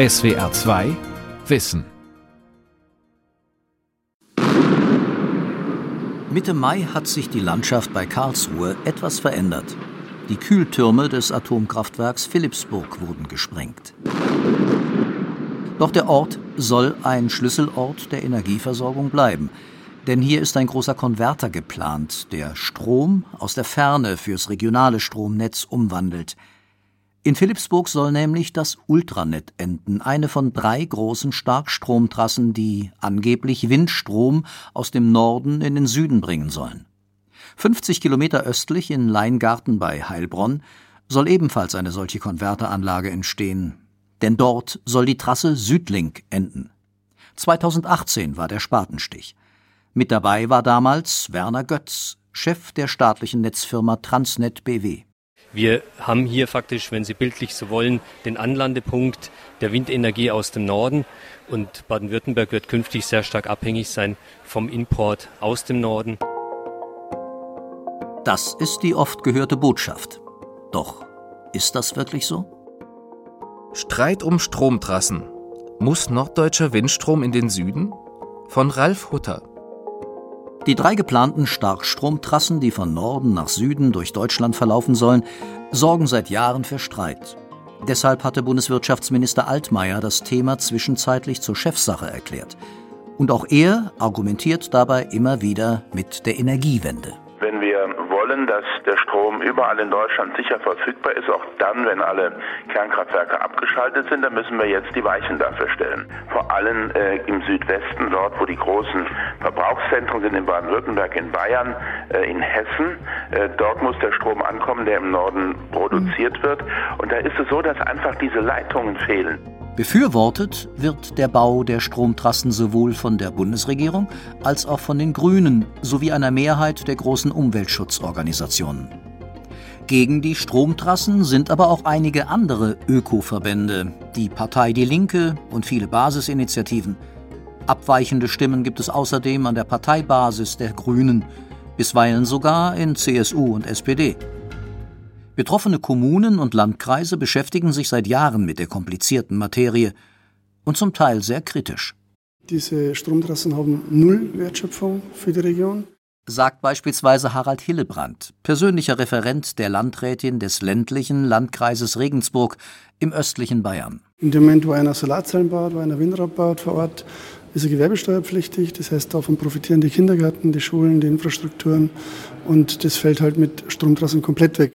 SWR 2 Wissen Mitte Mai hat sich die Landschaft bei Karlsruhe etwas verändert. Die Kühltürme des Atomkraftwerks Philippsburg wurden gesprengt. Doch der Ort soll ein Schlüsselort der Energieversorgung bleiben. Denn hier ist ein großer Konverter geplant, der Strom aus der Ferne fürs regionale Stromnetz umwandelt. In Philippsburg soll nämlich das Ultranet enden, eine von drei großen Starkstromtrassen, die angeblich Windstrom aus dem Norden in den Süden bringen sollen. 50 Kilometer östlich in Leingarten bei Heilbronn soll ebenfalls eine solche Konverteranlage entstehen, denn dort soll die Trasse Südlink enden. 2018 war der Spatenstich. Mit dabei war damals Werner Götz, Chef der staatlichen Netzfirma Transnet BW. Wir haben hier faktisch, wenn Sie bildlich so wollen, den Anlandepunkt der Windenergie aus dem Norden und Baden-Württemberg wird künftig sehr stark abhängig sein vom Import aus dem Norden. Das ist die oft gehörte Botschaft. Doch ist das wirklich so? Streit um Stromtrassen. Muss norddeutscher Windstrom in den Süden? Von Ralf Hutter. Die drei geplanten Starkstromtrassen, die von Norden nach Süden durch Deutschland verlaufen sollen, sorgen seit Jahren für Streit. Deshalb hatte Bundeswirtschaftsminister Altmaier das Thema zwischenzeitlich zur Chefsache erklärt. Und auch er argumentiert dabei immer wieder mit der Energiewende. Wenn wir dass der Strom überall in Deutschland sicher verfügbar ist, auch dann, wenn alle Kernkraftwerke abgeschaltet sind, dann müssen wir jetzt die Weichen dafür stellen. Vor allem äh, im Südwesten, dort wo die großen Verbrauchszentren sind, in Baden-Württemberg, in Bayern, äh, in Hessen, äh, dort muss der Strom ankommen, der im Norden produziert wird. Und da ist es so, dass einfach diese Leitungen fehlen. Befürwortet wird der Bau der Stromtrassen sowohl von der Bundesregierung als auch von den Grünen sowie einer Mehrheit der großen Umweltschutzorganisationen. Gegen die Stromtrassen sind aber auch einige andere Ökoverbände, die Partei Die Linke und viele Basisinitiativen. Abweichende Stimmen gibt es außerdem an der Parteibasis der Grünen, bisweilen sogar in CSU und SPD. Betroffene Kommunen und Landkreise beschäftigen sich seit Jahren mit der komplizierten Materie und zum Teil sehr kritisch. Diese Stromtrassen haben null Wertschöpfung für die Region. Sagt beispielsweise Harald Hillebrand, persönlicher Referent der Landrätin des ländlichen Landkreises Regensburg im östlichen Bayern. In dem Moment, wo einer Solarzellen baut, wo einer Windrad baut vor Ort, ist er gewerbesteuerpflichtig. Das heißt, davon profitieren die Kindergärten, die Schulen, die Infrastrukturen. Und das fällt halt mit Stromtrassen komplett weg.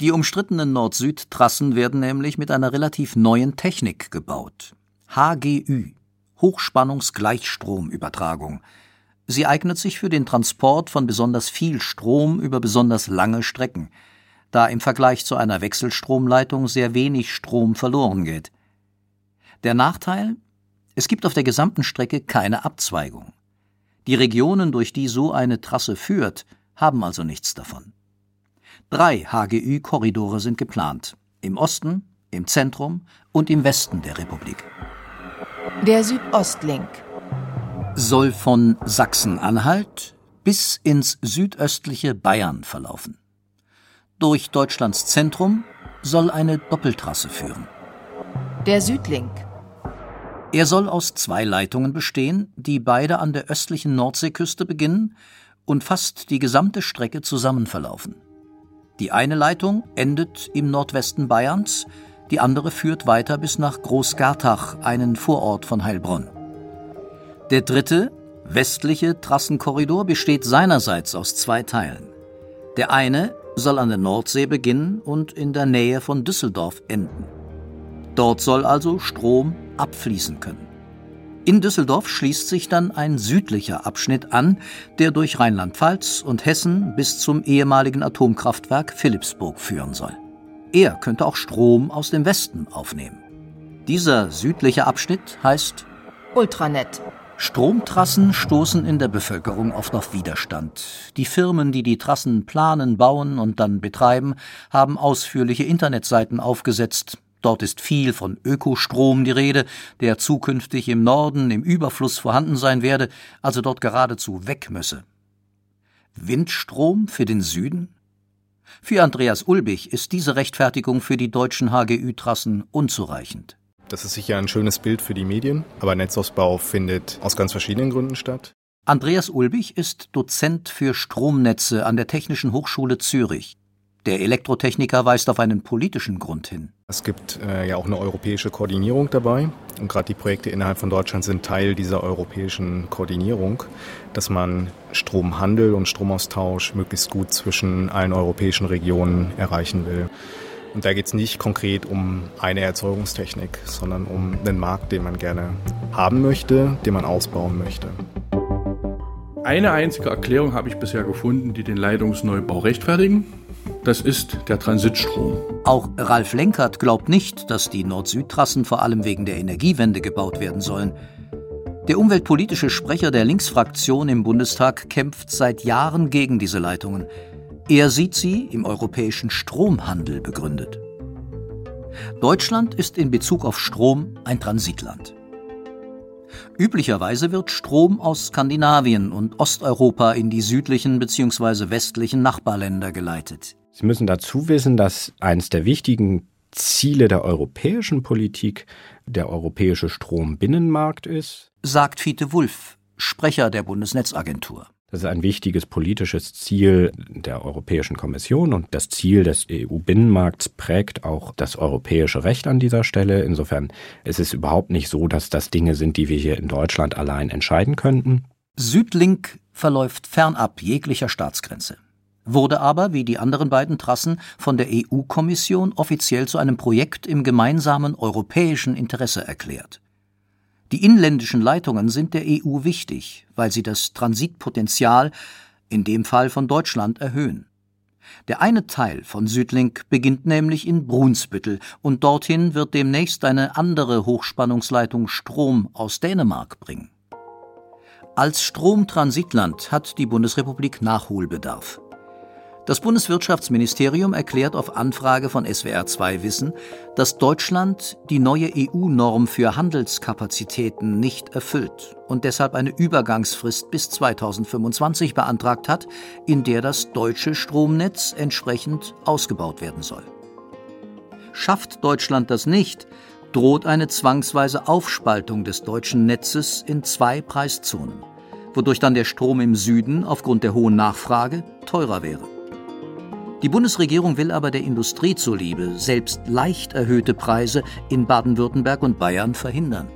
Die umstrittenen Nord-Süd-Trassen werden nämlich mit einer relativ neuen Technik gebaut. HGÜ, Hochspannungsgleichstromübertragung. Sie eignet sich für den Transport von besonders viel Strom über besonders lange Strecken, da im Vergleich zu einer Wechselstromleitung sehr wenig Strom verloren geht. Der Nachteil? Es gibt auf der gesamten Strecke keine Abzweigung. Die Regionen, durch die so eine Trasse führt, haben also nichts davon. Drei HGÜ-Korridore sind geplant. Im Osten, im Zentrum und im Westen der Republik. Der Südostlink soll von Sachsen-Anhalt bis ins südöstliche Bayern verlaufen. Durch Deutschlands Zentrum soll eine Doppeltrasse führen. Der Südlink. Er soll aus zwei Leitungen bestehen, die beide an der östlichen Nordseeküste beginnen und fast die gesamte Strecke zusammen verlaufen. Die eine Leitung endet im Nordwesten Bayerns, die andere führt weiter bis nach Großgartach, einen Vorort von Heilbronn. Der dritte, westliche Trassenkorridor besteht seinerseits aus zwei Teilen. Der eine soll an der Nordsee beginnen und in der Nähe von Düsseldorf enden. Dort soll also Strom abfließen können. In Düsseldorf schließt sich dann ein südlicher Abschnitt an, der durch Rheinland-Pfalz und Hessen bis zum ehemaligen Atomkraftwerk Philippsburg führen soll. Er könnte auch Strom aus dem Westen aufnehmen. Dieser südliche Abschnitt heißt Ultranet. Stromtrassen stoßen in der Bevölkerung oft auf Widerstand. Die Firmen, die die Trassen planen, bauen und dann betreiben, haben ausführliche Internetseiten aufgesetzt, Dort ist viel von Ökostrom die Rede, der zukünftig im Norden im Überfluss vorhanden sein werde, also dort geradezu weg müsse. Windstrom für den Süden? Für Andreas Ulbich ist diese Rechtfertigung für die deutschen HGÜ-Trassen unzureichend. Das ist sicher ein schönes Bild für die Medien, aber Netzausbau findet aus ganz verschiedenen Gründen statt. Andreas Ulbich ist Dozent für Stromnetze an der Technischen Hochschule Zürich. Der Elektrotechniker weist auf einen politischen Grund hin. Es gibt äh, ja auch eine europäische Koordinierung dabei. Und gerade die Projekte innerhalb von Deutschland sind Teil dieser europäischen Koordinierung, dass man Stromhandel und Stromaustausch möglichst gut zwischen allen europäischen Regionen erreichen will. Und da geht es nicht konkret um eine Erzeugungstechnik, sondern um einen Markt, den man gerne haben möchte, den man ausbauen möchte. Eine einzige Erklärung habe ich bisher gefunden, die den Leitungsneubau rechtfertigen. Das ist der Transitstrom. Auch Ralf Lenkert glaubt nicht, dass die Nord-Süd-Trassen vor allem wegen der Energiewende gebaut werden sollen. Der umweltpolitische Sprecher der Linksfraktion im Bundestag kämpft seit Jahren gegen diese Leitungen. Er sieht sie im europäischen Stromhandel begründet. Deutschland ist in Bezug auf Strom ein Transitland. Üblicherweise wird Strom aus Skandinavien und Osteuropa in die südlichen bzw. westlichen Nachbarländer geleitet. Sie müssen dazu wissen, dass eines der wichtigen Ziele der europäischen Politik der europäische Strombinnenmarkt ist, sagt Fiete Wulff, Sprecher der Bundesnetzagentur. Das ist ein wichtiges politisches Ziel der Europäischen Kommission und das Ziel des EU-Binnenmarkts prägt auch das europäische Recht an dieser Stelle. Insofern ist es überhaupt nicht so, dass das Dinge sind, die wir hier in Deutschland allein entscheiden könnten. Südlink verläuft fernab jeglicher Staatsgrenze, wurde aber, wie die anderen beiden Trassen, von der EU-Kommission offiziell zu einem Projekt im gemeinsamen europäischen Interesse erklärt. Die inländischen Leitungen sind der EU wichtig, weil sie das Transitpotenzial, in dem Fall von Deutschland, erhöhen. Der eine Teil von Südlink beginnt nämlich in Brunsbüttel und dorthin wird demnächst eine andere Hochspannungsleitung Strom aus Dänemark bringen. Als Stromtransitland hat die Bundesrepublik Nachholbedarf. Das Bundeswirtschaftsministerium erklärt auf Anfrage von SWR2 Wissen, dass Deutschland die neue EU-Norm für Handelskapazitäten nicht erfüllt und deshalb eine Übergangsfrist bis 2025 beantragt hat, in der das deutsche Stromnetz entsprechend ausgebaut werden soll. Schafft Deutschland das nicht, droht eine zwangsweise Aufspaltung des deutschen Netzes in zwei Preiszonen, wodurch dann der Strom im Süden aufgrund der hohen Nachfrage teurer wäre. Die Bundesregierung will aber der Industrie zuliebe selbst leicht erhöhte Preise in Baden-Württemberg und Bayern verhindern.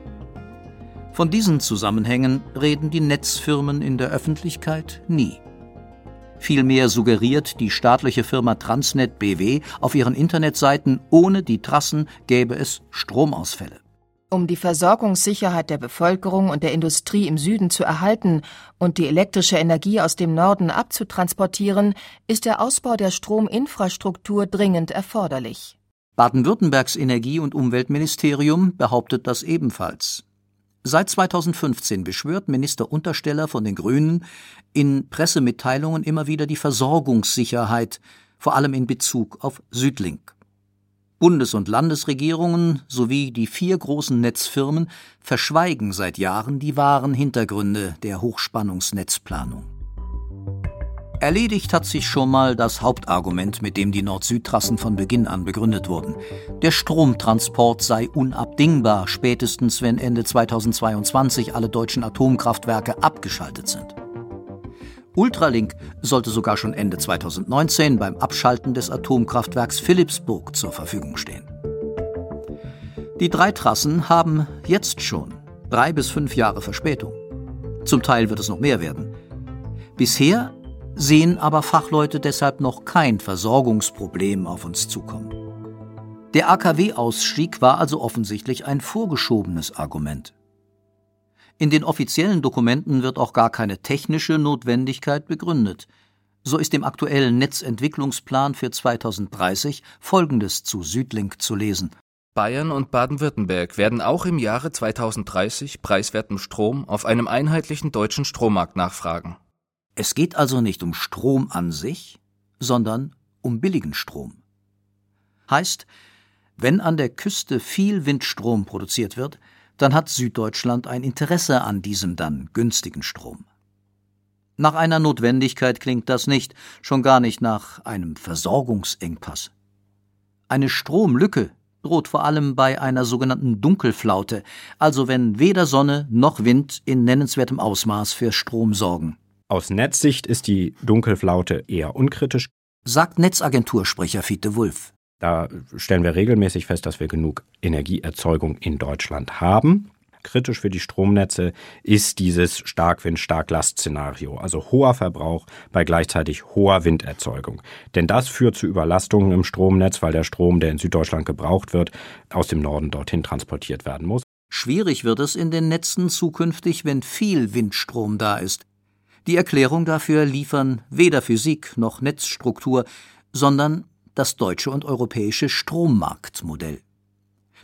Von diesen Zusammenhängen reden die Netzfirmen in der Öffentlichkeit nie. Vielmehr suggeriert die staatliche Firma Transnet BW auf ihren Internetseiten, ohne die Trassen gäbe es Stromausfälle. Um die Versorgungssicherheit der Bevölkerung und der Industrie im Süden zu erhalten und die elektrische Energie aus dem Norden abzutransportieren, ist der Ausbau der Strominfrastruktur dringend erforderlich. Baden-Württembergs Energie- und Umweltministerium behauptet das ebenfalls. Seit 2015 beschwört Minister Untersteller von den Grünen in Pressemitteilungen immer wieder die Versorgungssicherheit, vor allem in Bezug auf Südlink. Bundes- und Landesregierungen sowie die vier großen Netzfirmen verschweigen seit Jahren die wahren Hintergründe der Hochspannungsnetzplanung. Erledigt hat sich schon mal das Hauptargument, mit dem die Nord-Süd-Trassen von Beginn an begründet wurden. Der Stromtransport sei unabdingbar, spätestens wenn Ende 2022 alle deutschen Atomkraftwerke abgeschaltet sind. Ultralink sollte sogar schon Ende 2019 beim Abschalten des Atomkraftwerks Philipsburg zur Verfügung stehen. Die drei Trassen haben jetzt schon drei bis fünf Jahre Verspätung. Zum Teil wird es noch mehr werden. Bisher sehen aber Fachleute deshalb noch kein Versorgungsproblem auf uns zukommen. Der AKW-Ausstieg war also offensichtlich ein vorgeschobenes Argument. In den offiziellen Dokumenten wird auch gar keine technische Notwendigkeit begründet. So ist im aktuellen Netzentwicklungsplan für 2030 Folgendes zu Südlink zu lesen. Bayern und Baden-Württemberg werden auch im Jahre 2030 preiswerten Strom auf einem einheitlichen deutschen Strommarkt nachfragen. Es geht also nicht um Strom an sich, sondern um billigen Strom. Heißt, wenn an der Küste viel Windstrom produziert wird, dann hat Süddeutschland ein Interesse an diesem dann günstigen Strom. Nach einer Notwendigkeit klingt das nicht, schon gar nicht nach einem Versorgungsengpass. Eine Stromlücke droht vor allem bei einer sogenannten Dunkelflaute, also wenn weder Sonne noch Wind in nennenswertem Ausmaß für Strom sorgen. Aus Netzsicht ist die Dunkelflaute eher unkritisch, sagt Netzagentursprecher Fiete Wulff. Da stellen wir regelmäßig fest, dass wir genug Energieerzeugung in Deutschland haben. Kritisch für die Stromnetze ist dieses Starkwind-Starklast-Szenario, also hoher Verbrauch bei gleichzeitig hoher Winderzeugung. Denn das führt zu Überlastungen im Stromnetz, weil der Strom, der in Süddeutschland gebraucht wird, aus dem Norden dorthin transportiert werden muss. Schwierig wird es in den Netzen zukünftig, wenn viel Windstrom da ist. Die Erklärung dafür liefern weder Physik noch Netzstruktur, sondern das deutsche und europäische Strommarktmodell.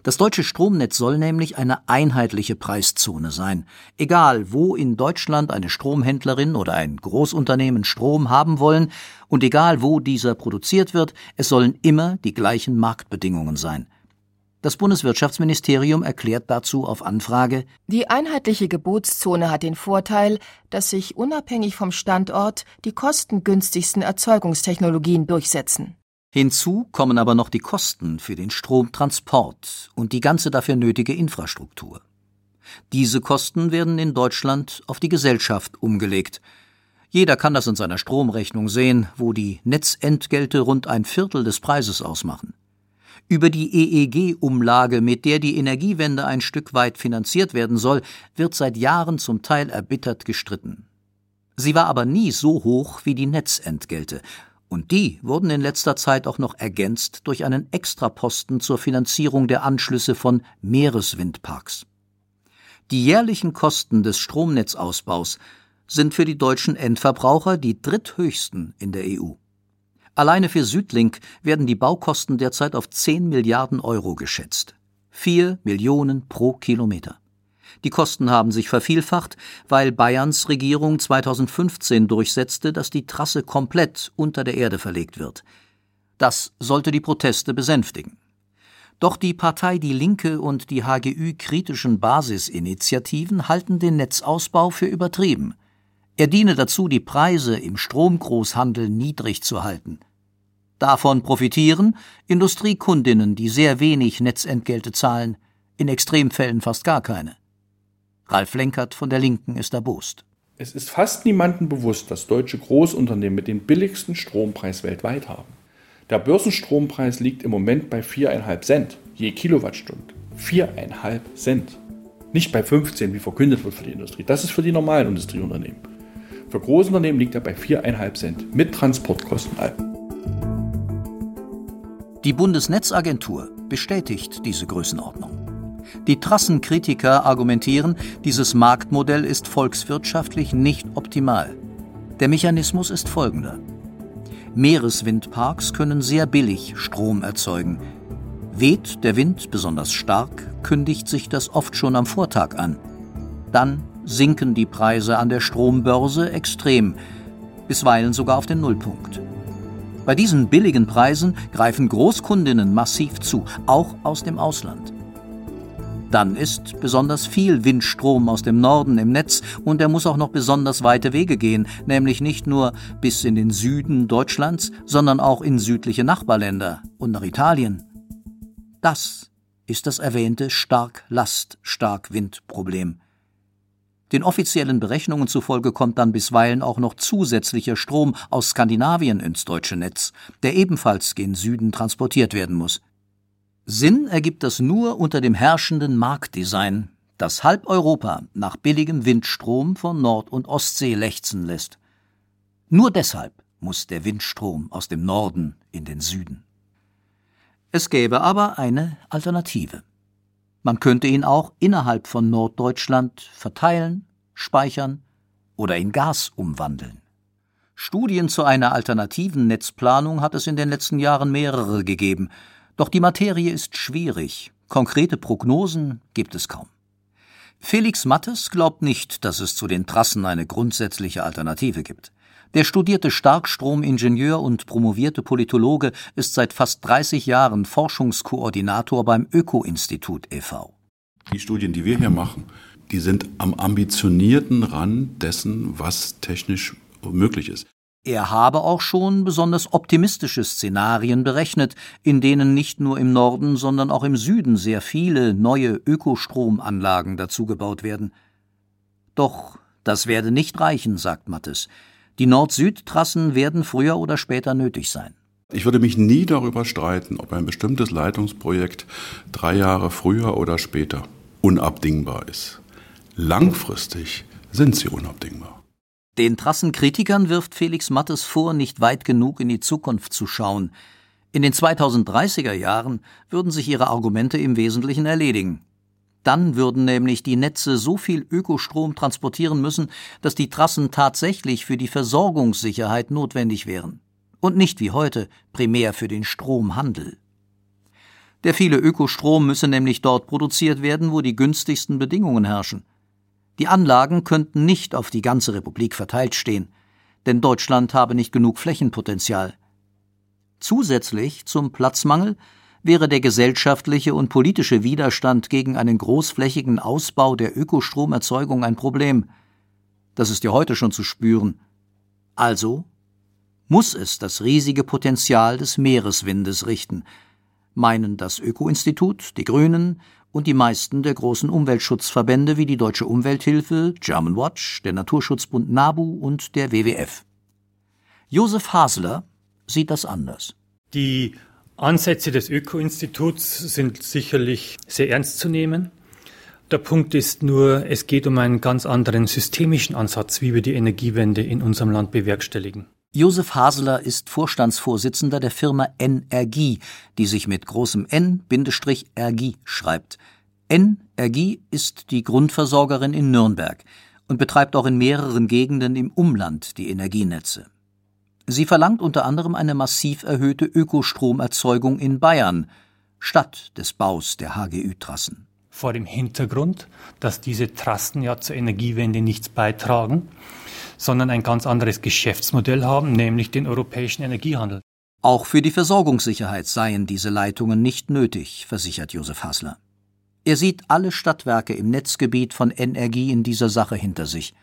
Das deutsche Stromnetz soll nämlich eine einheitliche Preiszone sein. Egal, wo in Deutschland eine Stromhändlerin oder ein Großunternehmen Strom haben wollen und egal, wo dieser produziert wird, es sollen immer die gleichen Marktbedingungen sein. Das Bundeswirtschaftsministerium erklärt dazu auf Anfrage Die einheitliche Gebotszone hat den Vorteil, dass sich unabhängig vom Standort die kostengünstigsten Erzeugungstechnologien durchsetzen. Hinzu kommen aber noch die Kosten für den Stromtransport und die ganze dafür nötige Infrastruktur. Diese Kosten werden in Deutschland auf die Gesellschaft umgelegt. Jeder kann das in seiner Stromrechnung sehen, wo die Netzentgelte rund ein Viertel des Preises ausmachen. Über die EEG-Umlage, mit der die Energiewende ein Stück weit finanziert werden soll, wird seit Jahren zum Teil erbittert gestritten. Sie war aber nie so hoch wie die Netzentgelte, und die wurden in letzter Zeit auch noch ergänzt durch einen Extraposten zur Finanzierung der Anschlüsse von Meereswindparks. Die jährlichen Kosten des Stromnetzausbaus sind für die deutschen Endverbraucher die dritthöchsten in der EU. Alleine für Südlink werden die Baukosten derzeit auf 10 Milliarden Euro geschätzt. Vier Millionen pro Kilometer. Die Kosten haben sich vervielfacht, weil Bayerns Regierung 2015 durchsetzte, dass die Trasse komplett unter der Erde verlegt wird. Das sollte die Proteste besänftigen. Doch die Partei Die Linke und die HGÜ kritischen Basisinitiativen halten den Netzausbau für übertrieben. Er diene dazu, die Preise im Stromgroßhandel niedrig zu halten. Davon profitieren Industriekundinnen, die sehr wenig Netzentgelte zahlen, in Extremfällen fast gar keine. Ralf Lenkert von der Linken ist erbost. Es ist fast niemandem bewusst, dass deutsche Großunternehmen mit den billigsten Strompreis weltweit haben. Der Börsenstrompreis liegt im Moment bei 4,5 Cent je Kilowattstunde. 4,5 Cent. Nicht bei 15, wie verkündet wird für die Industrie. Das ist für die normalen Industrieunternehmen. Für Großunternehmen liegt er bei 4,5 Cent mit Transportkosten. Die Bundesnetzagentur bestätigt diese Größenordnung. Die Trassenkritiker argumentieren, dieses Marktmodell ist volkswirtschaftlich nicht optimal. Der Mechanismus ist folgender. Meereswindparks können sehr billig Strom erzeugen. Weht der Wind besonders stark, kündigt sich das oft schon am Vortag an. Dann sinken die Preise an der Strombörse extrem, bisweilen sogar auf den Nullpunkt. Bei diesen billigen Preisen greifen Großkundinnen massiv zu, auch aus dem Ausland. Dann ist besonders viel Windstrom aus dem Norden im Netz und er muss auch noch besonders weite Wege gehen, nämlich nicht nur bis in den Süden Deutschlands, sondern auch in südliche Nachbarländer und nach Italien. Das ist das erwähnte Stark-Last-Stark-Wind-Problem. Den offiziellen Berechnungen zufolge kommt dann bisweilen auch noch zusätzlicher Strom aus Skandinavien ins deutsche Netz, der ebenfalls gen Süden transportiert werden muss. Sinn ergibt das nur unter dem herrschenden Marktdesign, das halb Europa nach billigem Windstrom von Nord- und Ostsee lechzen lässt. Nur deshalb muss der Windstrom aus dem Norden in den Süden. Es gäbe aber eine Alternative. Man könnte ihn auch innerhalb von Norddeutschland verteilen, speichern oder in Gas umwandeln. Studien zu einer alternativen Netzplanung hat es in den letzten Jahren mehrere gegeben, doch die Materie ist schwierig, konkrete Prognosen gibt es kaum. Felix Mattes glaubt nicht, dass es zu den Trassen eine grundsätzliche Alternative gibt. Der studierte Starkstromingenieur und promovierte Politologe ist seit fast 30 Jahren Forschungskoordinator beim Öko-Institut e.V. Die Studien, die wir hier machen, die sind am ambitionierten Rand dessen, was technisch möglich ist. Er habe auch schon besonders optimistische Szenarien berechnet, in denen nicht nur im Norden, sondern auch im Süden sehr viele neue Ökostromanlagen dazugebaut werden. Doch das werde nicht reichen, sagt Mattes. Die Nord-Süd-Trassen werden früher oder später nötig sein. Ich würde mich nie darüber streiten, ob ein bestimmtes Leitungsprojekt drei Jahre früher oder später unabdingbar ist. Langfristig sind sie unabdingbar. Den Trassenkritikern wirft Felix Mattes vor, nicht weit genug in die Zukunft zu schauen. In den 2030er Jahren würden sich ihre Argumente im Wesentlichen erledigen. Dann würden nämlich die Netze so viel Ökostrom transportieren müssen, dass die Trassen tatsächlich für die Versorgungssicherheit notwendig wären und nicht wie heute primär für den Stromhandel. Der viele Ökostrom müsse nämlich dort produziert werden, wo die günstigsten Bedingungen herrschen. Die Anlagen könnten nicht auf die ganze Republik verteilt stehen, denn Deutschland habe nicht genug Flächenpotenzial. Zusätzlich zum Platzmangel wäre der gesellschaftliche und politische Widerstand gegen einen großflächigen Ausbau der Ökostromerzeugung ein Problem. Das ist ja heute schon zu spüren. Also muss es das riesige Potenzial des Meereswindes richten, meinen das Öko-Institut, die Grünen und die meisten der großen Umweltschutzverbände wie die Deutsche Umwelthilfe, German Watch, der Naturschutzbund NABU und der WWF. Josef Hasler sieht das anders. Die Ansätze des Öko-Instituts sind sicherlich sehr ernst zu nehmen. Der Punkt ist nur, es geht um einen ganz anderen systemischen Ansatz, wie wir die Energiewende in unserem Land bewerkstelligen. Josef Haseler ist Vorstandsvorsitzender der Firma Energie, die sich mit großem N-Ergie schreibt. Energie ist die Grundversorgerin in Nürnberg und betreibt auch in mehreren Gegenden im Umland die Energienetze. Sie verlangt unter anderem eine massiv erhöhte Ökostromerzeugung in Bayern, statt des Baus der HGÜ-Trassen. Vor dem Hintergrund, dass diese Trassen ja zur Energiewende nichts beitragen sondern ein ganz anderes Geschäftsmodell haben, nämlich den europäischen Energiehandel. Auch für die Versorgungssicherheit seien diese Leitungen nicht nötig, versichert Josef Hassler. Er sieht alle Stadtwerke im Netzgebiet von Energie in dieser Sache hinter sich.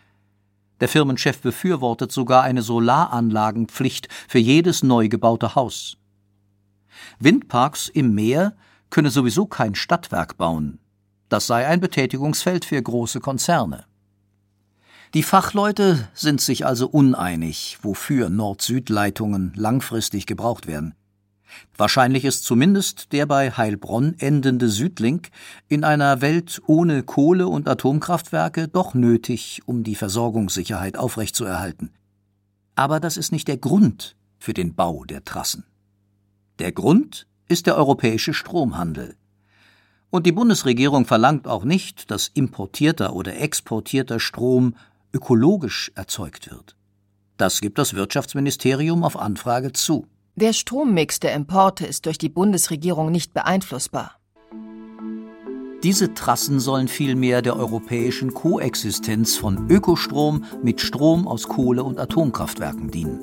Der Firmenchef befürwortet sogar eine Solaranlagenpflicht für jedes neu gebaute Haus. Windparks im Meer könne sowieso kein Stadtwerk bauen. Das sei ein Betätigungsfeld für große Konzerne. Die Fachleute sind sich also uneinig, wofür Nord-Süd-Leitungen langfristig gebraucht werden. Wahrscheinlich ist zumindest der bei Heilbronn endende Südlink in einer Welt ohne Kohle- und Atomkraftwerke doch nötig, um die Versorgungssicherheit aufrechtzuerhalten. Aber das ist nicht der Grund für den Bau der Trassen. Der Grund ist der europäische Stromhandel. Und die Bundesregierung verlangt auch nicht, dass importierter oder exportierter Strom ökologisch erzeugt wird. Das gibt das Wirtschaftsministerium auf Anfrage zu. Der Strommix der Importe ist durch die Bundesregierung nicht beeinflussbar. Diese Trassen sollen vielmehr der europäischen Koexistenz von Ökostrom mit Strom aus Kohle- und Atomkraftwerken dienen.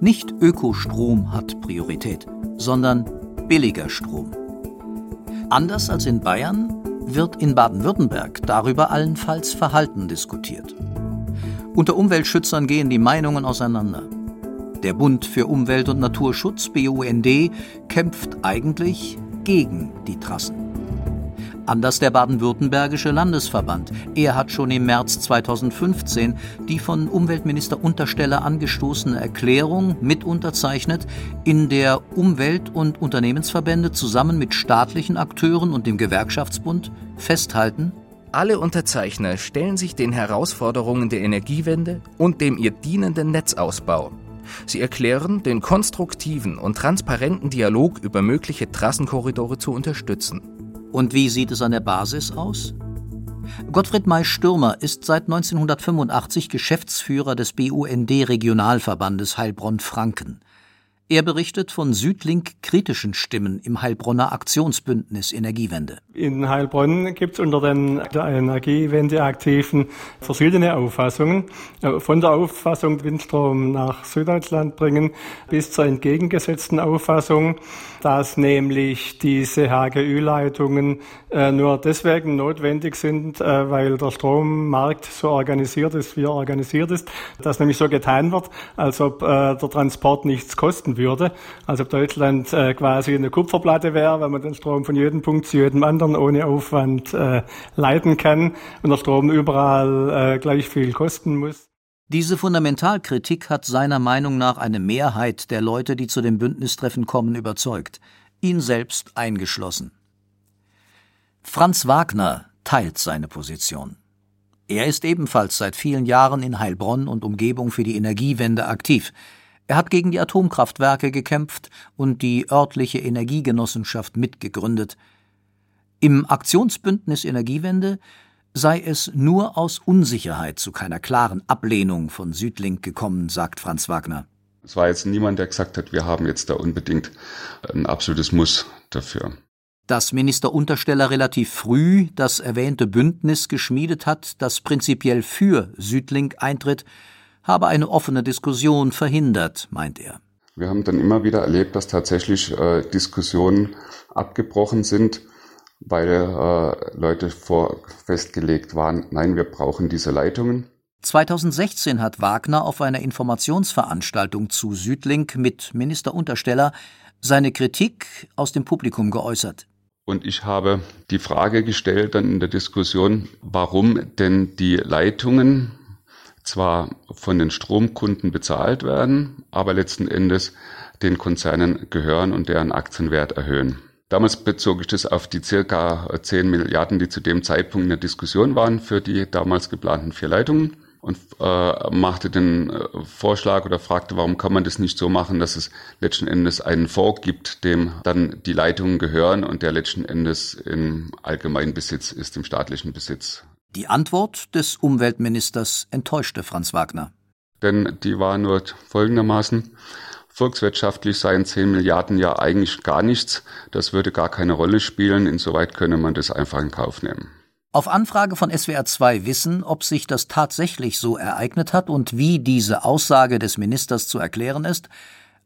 Nicht Ökostrom hat Priorität, sondern billiger Strom. Anders als in Bayern wird in Baden-Württemberg darüber allenfalls Verhalten diskutiert. Unter Umweltschützern gehen die Meinungen auseinander. Der Bund für Umwelt und Naturschutz BUND kämpft eigentlich gegen die Trassen. Anders der baden-württembergische Landesverband. Er hat schon im März 2015 die von Umweltminister Untersteller angestoßene Erklärung mit unterzeichnet, in der Umwelt- und Unternehmensverbände zusammen mit staatlichen Akteuren und dem Gewerkschaftsbund festhalten, alle Unterzeichner stellen sich den Herausforderungen der Energiewende und dem ihr dienenden Netzausbau. Sie erklären, den konstruktiven und transparenten Dialog über mögliche Trassenkorridore zu unterstützen. Und wie sieht es an der Basis aus? Gottfried May-Stürmer ist seit 1985 Geschäftsführer des BUND-Regionalverbandes Heilbronn-Franken. Er berichtet von Südlink-kritischen Stimmen im Heilbronner Aktionsbündnis Energiewende. In Heilbronn gibt es unter den Energiewende-Aktiven verschiedene Auffassungen. Äh, von der Auffassung, Windstrom nach Süddeutschland bringen, bis zur entgegengesetzten Auffassung, dass nämlich diese HGÜ-Leitungen äh, nur deswegen notwendig sind, äh, weil der Strommarkt so organisiert ist, wie er organisiert ist, dass nämlich so getan wird, als ob der Transport nichts kosten würde. Also ob Deutschland äh, quasi eine Kupferplatte wäre, wenn man den Strom von jedem Punkt zu jedem anderen ohne Aufwand äh, leiten kann und der Strom überall äh, gleich viel kosten muss. Diese Fundamentalkritik hat seiner Meinung nach eine Mehrheit der Leute, die zu dem Bündnistreffen kommen, überzeugt, ihn selbst eingeschlossen. Franz Wagner teilt seine Position. Er ist ebenfalls seit vielen Jahren in Heilbronn und Umgebung für die Energiewende aktiv. Er hat gegen die Atomkraftwerke gekämpft und die örtliche Energiegenossenschaft mitgegründet. Im Aktionsbündnis Energiewende sei es nur aus Unsicherheit zu keiner klaren Ablehnung von Südlink gekommen, sagt Franz Wagner. Es war jetzt niemand, der gesagt hat, wir haben jetzt da unbedingt ein absolutes Muss dafür. Dass Minister Untersteller relativ früh das erwähnte Bündnis geschmiedet hat, das prinzipiell für Südlink eintritt, habe eine offene Diskussion verhindert, meint er. Wir haben dann immer wieder erlebt, dass tatsächlich äh, Diskussionen abgebrochen sind, weil äh, Leute vor festgelegt waren, nein, wir brauchen diese Leitungen. 2016 hat Wagner auf einer Informationsveranstaltung zu Südlink mit Minister Untersteller seine Kritik aus dem Publikum geäußert. Und ich habe die Frage gestellt dann in der Diskussion, warum denn die Leitungen zwar von den Stromkunden bezahlt werden, aber letzten Endes den Konzernen gehören und deren Aktienwert erhöhen. Damals bezog ich das auf die circa 10 Milliarden, die zu dem Zeitpunkt in der Diskussion waren für die damals geplanten vier Leitungen und äh, machte den äh, Vorschlag oder fragte, warum kann man das nicht so machen, dass es letzten Endes einen Fonds gibt, dem dann die Leitungen gehören und der letzten Endes im allgemeinen Besitz ist, im staatlichen Besitz. Die Antwort des Umweltministers enttäuschte Franz Wagner. Denn die war nur folgendermaßen. Volkswirtschaftlich seien 10 Milliarden ja eigentlich gar nichts. Das würde gar keine Rolle spielen. Insoweit könne man das einfach in Kauf nehmen. Auf Anfrage von SWR 2 Wissen, ob sich das tatsächlich so ereignet hat und wie diese Aussage des Ministers zu erklären ist,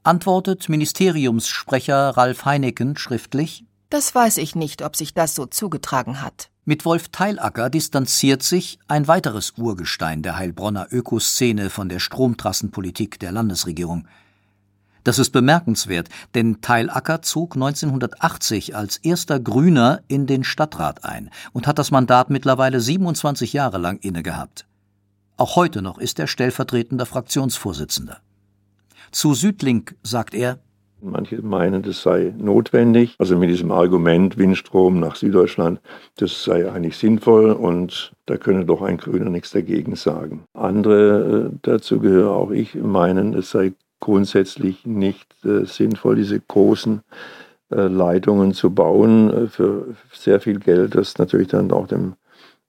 antwortet Ministeriumssprecher Ralf Heineken schriftlich Das weiß ich nicht, ob sich das so zugetragen hat. Mit Wolf Teilacker distanziert sich ein weiteres Urgestein der Heilbronner Ökoszene von der Stromtrassenpolitik der Landesregierung. Das ist bemerkenswert, denn Teilacker zog 1980 als erster Grüner in den Stadtrat ein und hat das Mandat mittlerweile 27 Jahre lang innegehabt. Auch heute noch ist er stellvertretender Fraktionsvorsitzender. Zu Südlink sagt er, Manche meinen, das sei notwendig. Also mit diesem Argument Windstrom nach Süddeutschland, das sei eigentlich sinnvoll und da könne doch ein Grüner nichts dagegen sagen. Andere, äh, dazu gehöre auch ich, meinen, es sei grundsätzlich nicht äh, sinnvoll, diese großen äh, Leitungen zu bauen äh, für sehr viel Geld, das natürlich dann auch dem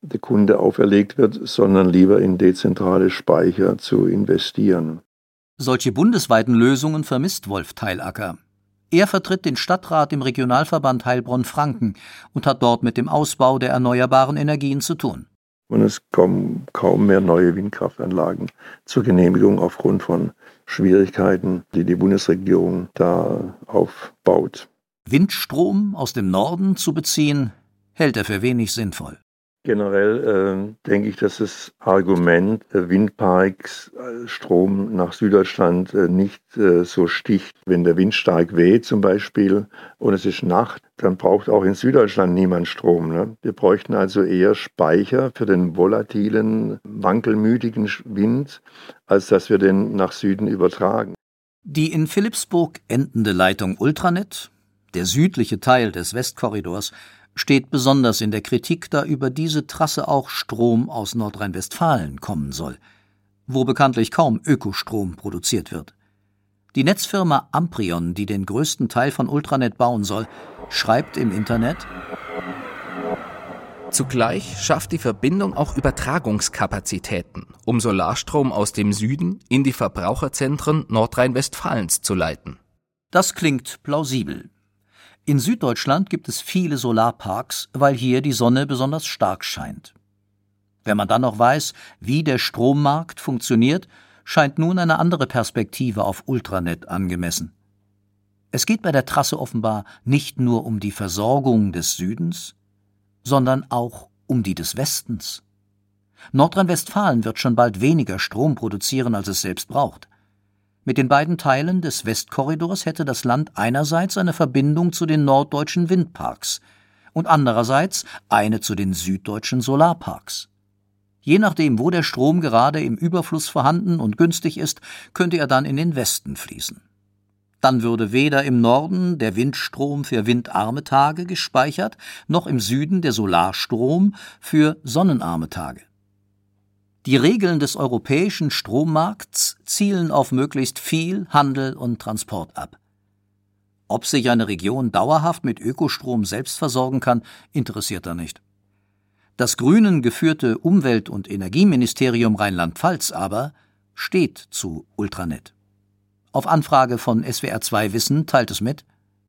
der Kunde auferlegt wird, sondern lieber in dezentrale Speicher zu investieren. Solche bundesweiten Lösungen vermisst Wolf Teilacker. Er vertritt den Stadtrat im Regionalverband Heilbronn-Franken und hat dort mit dem Ausbau der erneuerbaren Energien zu tun. Und es kommen kaum mehr neue Windkraftanlagen zur Genehmigung aufgrund von Schwierigkeiten, die die Bundesregierung da aufbaut. Windstrom aus dem Norden zu beziehen, hält er für wenig sinnvoll. Generell äh, denke ich, dass das Argument äh, Windparks, äh, Strom nach Süddeutschland äh, nicht äh, so sticht. Wenn der Wind stark weht zum Beispiel und es ist Nacht, dann braucht auch in Süddeutschland niemand Strom. Ne? Wir bräuchten also eher Speicher für den volatilen, wankelmütigen Wind, als dass wir den nach Süden übertragen. Die in Philipsburg endende Leitung Ultranet, der südliche Teil des Westkorridors, steht besonders in der Kritik, da über diese Trasse auch Strom aus Nordrhein-Westfalen kommen soll, wo bekanntlich kaum Ökostrom produziert wird. Die Netzfirma Amprion, die den größten Teil von Ultranet bauen soll, schreibt im Internet Zugleich schafft die Verbindung auch Übertragungskapazitäten, um Solarstrom aus dem Süden in die Verbraucherzentren Nordrhein-Westfalens zu leiten. Das klingt plausibel. In Süddeutschland gibt es viele Solarparks, weil hier die Sonne besonders stark scheint. Wenn man dann noch weiß, wie der Strommarkt funktioniert, scheint nun eine andere Perspektive auf Ultranet angemessen. Es geht bei der Trasse offenbar nicht nur um die Versorgung des Südens, sondern auch um die des Westens. Nordrhein-Westfalen wird schon bald weniger Strom produzieren, als es selbst braucht. Mit den beiden Teilen des Westkorridors hätte das Land einerseits eine Verbindung zu den norddeutschen Windparks und andererseits eine zu den süddeutschen Solarparks. Je nachdem, wo der Strom gerade im Überfluss vorhanden und günstig ist, könnte er dann in den Westen fließen. Dann würde weder im Norden der Windstrom für windarme Tage gespeichert, noch im Süden der Solarstrom für sonnenarme Tage. Die Regeln des europäischen Strommarkts zielen auf möglichst viel Handel und Transport ab. Ob sich eine Region dauerhaft mit Ökostrom selbst versorgen kann, interessiert er nicht. Das grünen geführte Umwelt- und Energieministerium Rheinland-Pfalz aber steht zu Ultranet. Auf Anfrage von SWR2 Wissen teilt es mit,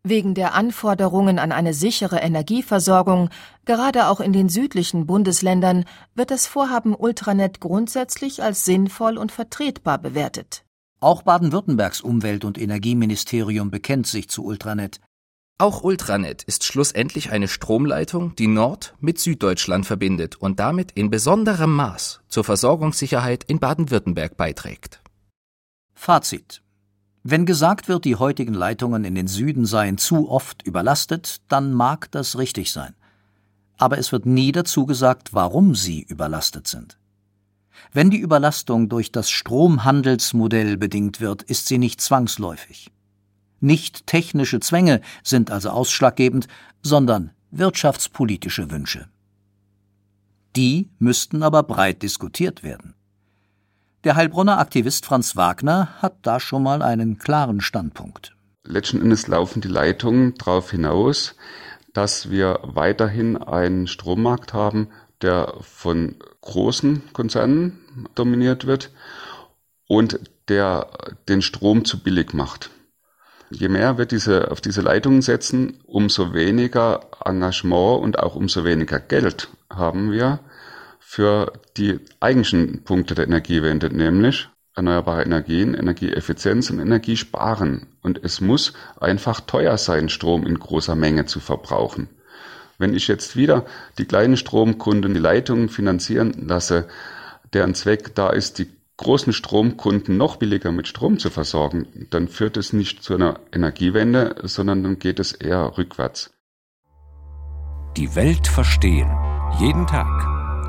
Wegen der Anforderungen an eine sichere Energieversorgung, gerade auch in den südlichen Bundesländern, wird das Vorhaben Ultranet grundsätzlich als sinnvoll und vertretbar bewertet. Auch Baden-Württembergs Umwelt- und Energieministerium bekennt sich zu Ultranet. Auch Ultranet ist schlussendlich eine Stromleitung, die Nord mit Süddeutschland verbindet und damit in besonderem Maß zur Versorgungssicherheit in Baden-Württemberg beiträgt. Fazit wenn gesagt wird, die heutigen Leitungen in den Süden seien zu oft überlastet, dann mag das richtig sein. Aber es wird nie dazu gesagt, warum sie überlastet sind. Wenn die Überlastung durch das Stromhandelsmodell bedingt wird, ist sie nicht zwangsläufig. Nicht technische Zwänge sind also ausschlaggebend, sondern wirtschaftspolitische Wünsche. Die müssten aber breit diskutiert werden. Der Heilbronner Aktivist Franz Wagner hat da schon mal einen klaren Standpunkt. Letzten Endes laufen die Leitungen darauf hinaus, dass wir weiterhin einen Strommarkt haben, der von großen Konzernen dominiert wird und der den Strom zu billig macht. Je mehr wir diese, auf diese Leitungen setzen, umso weniger Engagement und auch umso weniger Geld haben wir für die eigentlichen Punkte der Energiewende, nämlich erneuerbare Energien, Energieeffizienz und Energiesparen. Und es muss einfach teuer sein, Strom in großer Menge zu verbrauchen. Wenn ich jetzt wieder die kleinen Stromkunden die Leitungen finanzieren lasse, deren Zweck da ist, die großen Stromkunden noch billiger mit Strom zu versorgen, dann führt es nicht zu einer Energiewende, sondern dann geht es eher rückwärts. Die Welt verstehen. Jeden Tag